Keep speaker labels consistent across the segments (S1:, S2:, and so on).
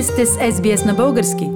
S1: Вие сте с SBS на български.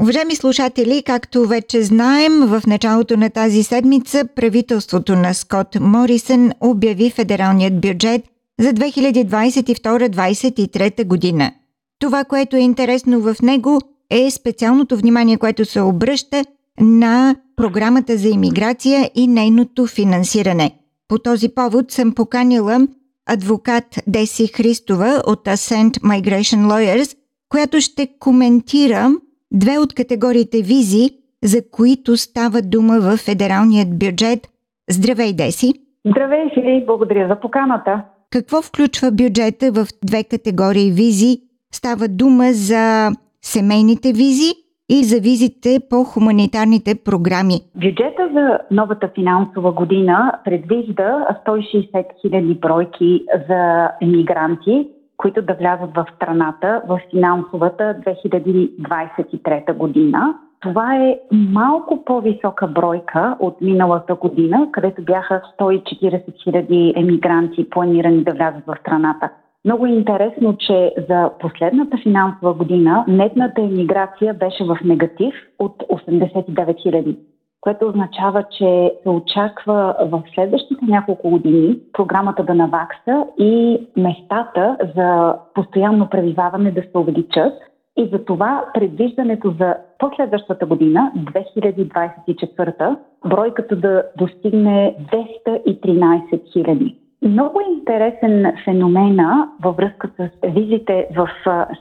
S2: Уважаеми слушатели, както вече знаем, в началото на тази седмица правителството на Скот Морисън обяви федералният бюджет за 2022-2023 година. Това, което е интересно в него, е специалното внимание, което се обръща на програмата за иммиграция и нейното финансиране. По този повод съм поканила адвокат Деси Христова от Ascent Migration Lawyers, която ще коментира две от категориите визи, за които става дума в федералният бюджет. Здравей, Деси!
S3: Здравей, Фили! Благодаря за поканата.
S2: Какво включва бюджета в две категории визи? Става дума за семейните визи и за визите по хуманитарните програми.
S3: Бюджета за новата финансова година предвижда 160 000 бройки за емигранти, които да влязат в страната в финансовата 2023 година. Това е малко по-висока бройка от миналата година, където бяха 140 000 емигранти планирани да влязат в страната. Много е интересно, че за последната финансова година нетната емиграция беше в негатив от 89 000 което означава, че се очаква в следващите няколко години програмата да навакса и местата за постоянно пребиваване да се увеличат. И за това предвиждането за последващата година, 2024, бройката да достигне 213 000. Много интересен феномена във връзка с визите в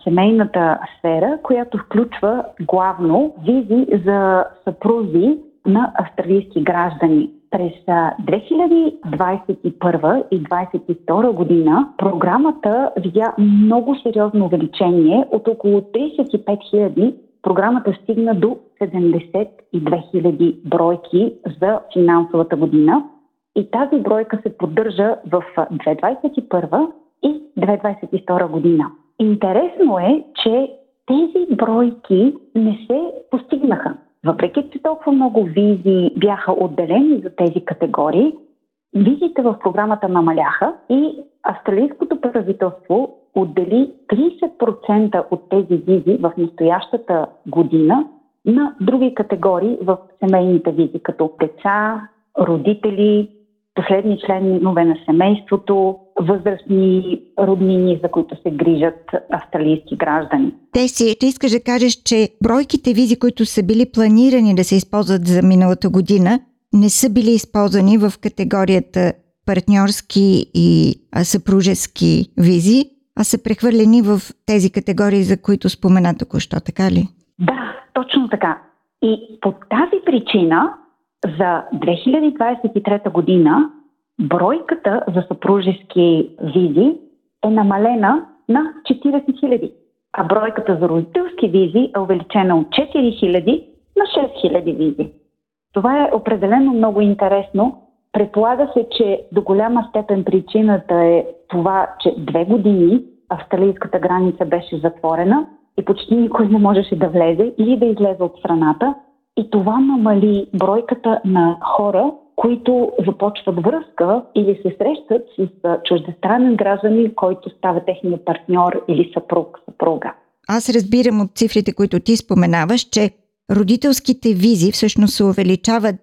S3: семейната сфера, която включва главно визи за съпрузи на австралийски граждани. През 2021 и 2022 година програмата видя много сериозно увеличение от около 35 000 програмата стигна до 72 000 бройки за финансовата година, и тази бройка се поддържа в 2021 и 2022 година. Интересно е, че тези бройки не се постигнаха. Въпреки, че толкова много визи бяха отделени за тези категории, визите в програмата намаляха и австралийското правителство отдели 30% от тези визи в настоящата година на други категории в семейните визи, като деца, родители, последни членове на семейството, възрастни роднини, за които се грижат австралийски граждани.
S2: Те си, ти искаш да кажеш, че бройките визи, които са били планирани да се използват за миналата година, не са били използвани в категорията партньорски и съпружески визи, а са прехвърлени в тези категории, за които спомена току-що, така ли?
S3: Да, точно така. И по тази причина за 2023 година бройката за съпружески визи е намалена на 40 000, а бройката за родителски визи е увеличена от 4 000 на 6 000 визи. Това е определено много интересно. Предполага се, че до голяма степен причината е това, че две години австралийската граница беше затворена и почти никой не можеше да влезе или да излезе от страната, и това намали бройката на хора, които започват връзка или се срещат с чуждестранен гражданин, който става техния партньор или съпруг, съпруга.
S2: Аз разбирам от цифрите, които ти споменаваш, че родителските визи всъщност се увеличават,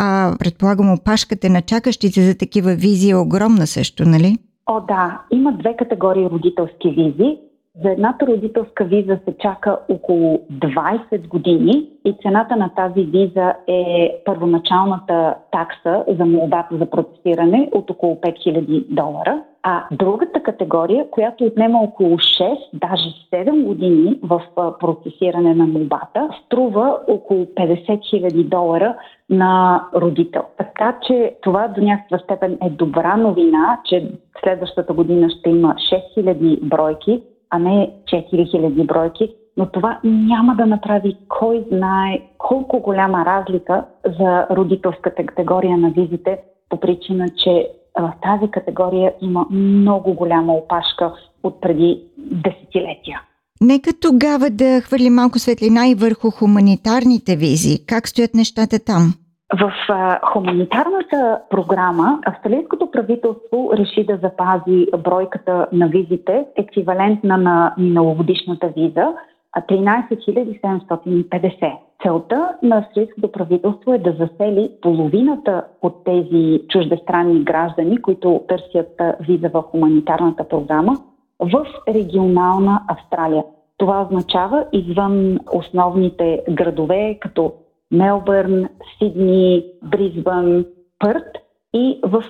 S2: а предполагам опашката на чакащите за такива визи е огромна също, нали?
S3: О, да. Има две категории родителски визи. За едната родителска виза се чака около 20 години и цената на тази виза е първоначалната такса за молбата за процесиране от около 5000 долара. А другата категория, която отнема около 6, даже 7 години в процесиране на молбата, струва около 50 000 долара на родител. Така че това до някаква степен е добра новина, че следващата година ще има 6000 бройки, а не 4000 бройки, но това няма да направи кой знае колко голяма разлика за родителската категория на визите, по причина, че в тази категория има много голяма опашка от преди десетилетия.
S2: Нека тогава да хвърли малко светлина и върху хуманитарните визи. Как стоят нещата там?
S3: В а, хуманитарната програма австралийското правителство реши да запази бройката на визите, еквивалентна на миналогодишната виза, 13 750. Целта на австрийското правителство е да засели половината от тези чуждестранни граждани, които търсят виза в хуманитарната програма, в регионална Австралия. Това означава извън основните градове, като Мелбърн, Сидни, Бризбън, Пърт и в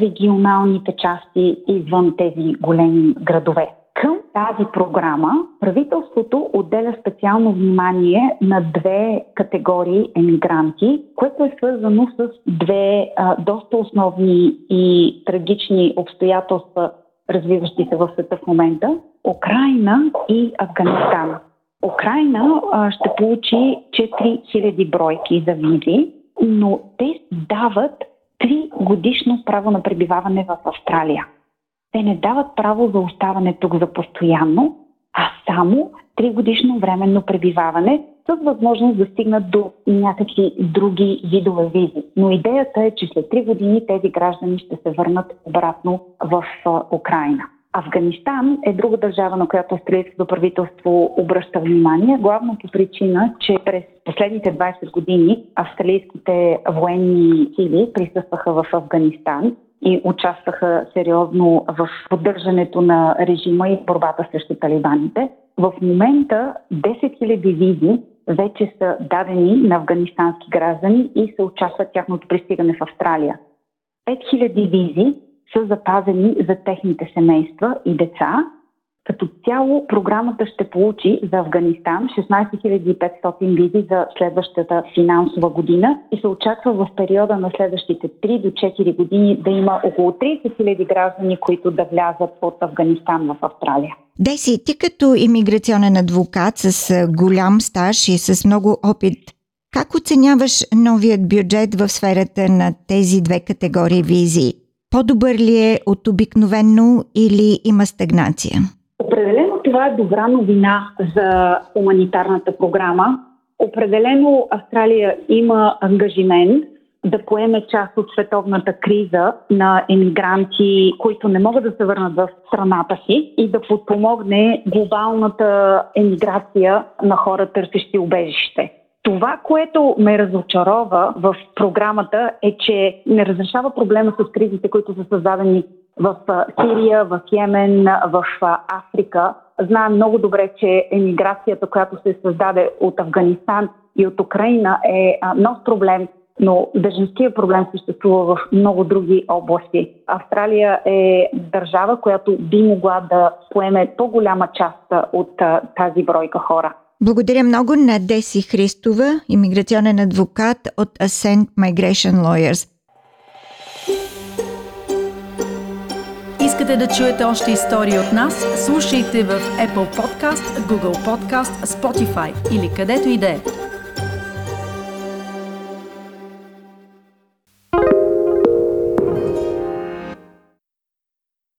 S3: регионалните части извън тези големи градове. Към тази програма правителството отделя специално внимание на две категории емигранти, което е свързано с две а, доста основни и трагични обстоятелства, развиващи се в света в момента Украина и Афганистан. Украина а, ще получи 4000 бройки за визи, но те дават 3 годишно право на пребиваване в Австралия. Те не дават право за оставане тук за постоянно, а само 3 годишно временно пребиваване с възможност да стигнат до някакви други видове визи. Но идеята е, че след 3 години тези граждани ще се върнат обратно в Украина. Афганистан е друга държава, на която австралийското правителство обръща внимание, главно по причина, че през последните 20 години австралийските военни сили присъстваха в Афганистан и участваха сериозно в поддържането на режима и борбата срещу талибаните. В момента 10 000 визи вече са дадени на афганистански граждани и се очаква тяхното пристигане в Австралия. 5000 визи са запазени за техните семейства и деца. Като цяло програмата ще получи за Афганистан 16 500 визи за следващата финансова година и се очаква в периода на следващите 3 до 4 години да има около 30 000 граждани, които да влязат от Афганистан в Австралия.
S2: Деси, ти като иммиграционен адвокат с голям стаж и с много опит, как оценяваш новият бюджет в сферата на тези две категории визи? По-добър ли е от обикновено или има стагнация?
S3: Определено това е добра новина за хуманитарната програма. Определено Австралия има ангажимент да поеме част от световната криза на емигранти, които не могат да се върнат в страната си и да подпомогне глобалната емиграция на хора, търсещи убежище. Това, което ме разочарова в програмата е, че не разрешава проблема с кризите, които са създадени в Сирия, в Йемен, в Африка. Знаем много добре, че емиграцията, която се създаде от Афганистан и от Украина е нов проблем, но беженския проблем съществува в много други области. Австралия е държава, която би могла да поеме по-голяма част от тази бройка хора.
S2: Благодаря много на Деси Христова, иммиграционен адвокат от Ascent Migration Lawyers.
S1: Искате да чуете още истории от нас? Слушайте в Apple Podcast, Google Podcast, Spotify или където и да е.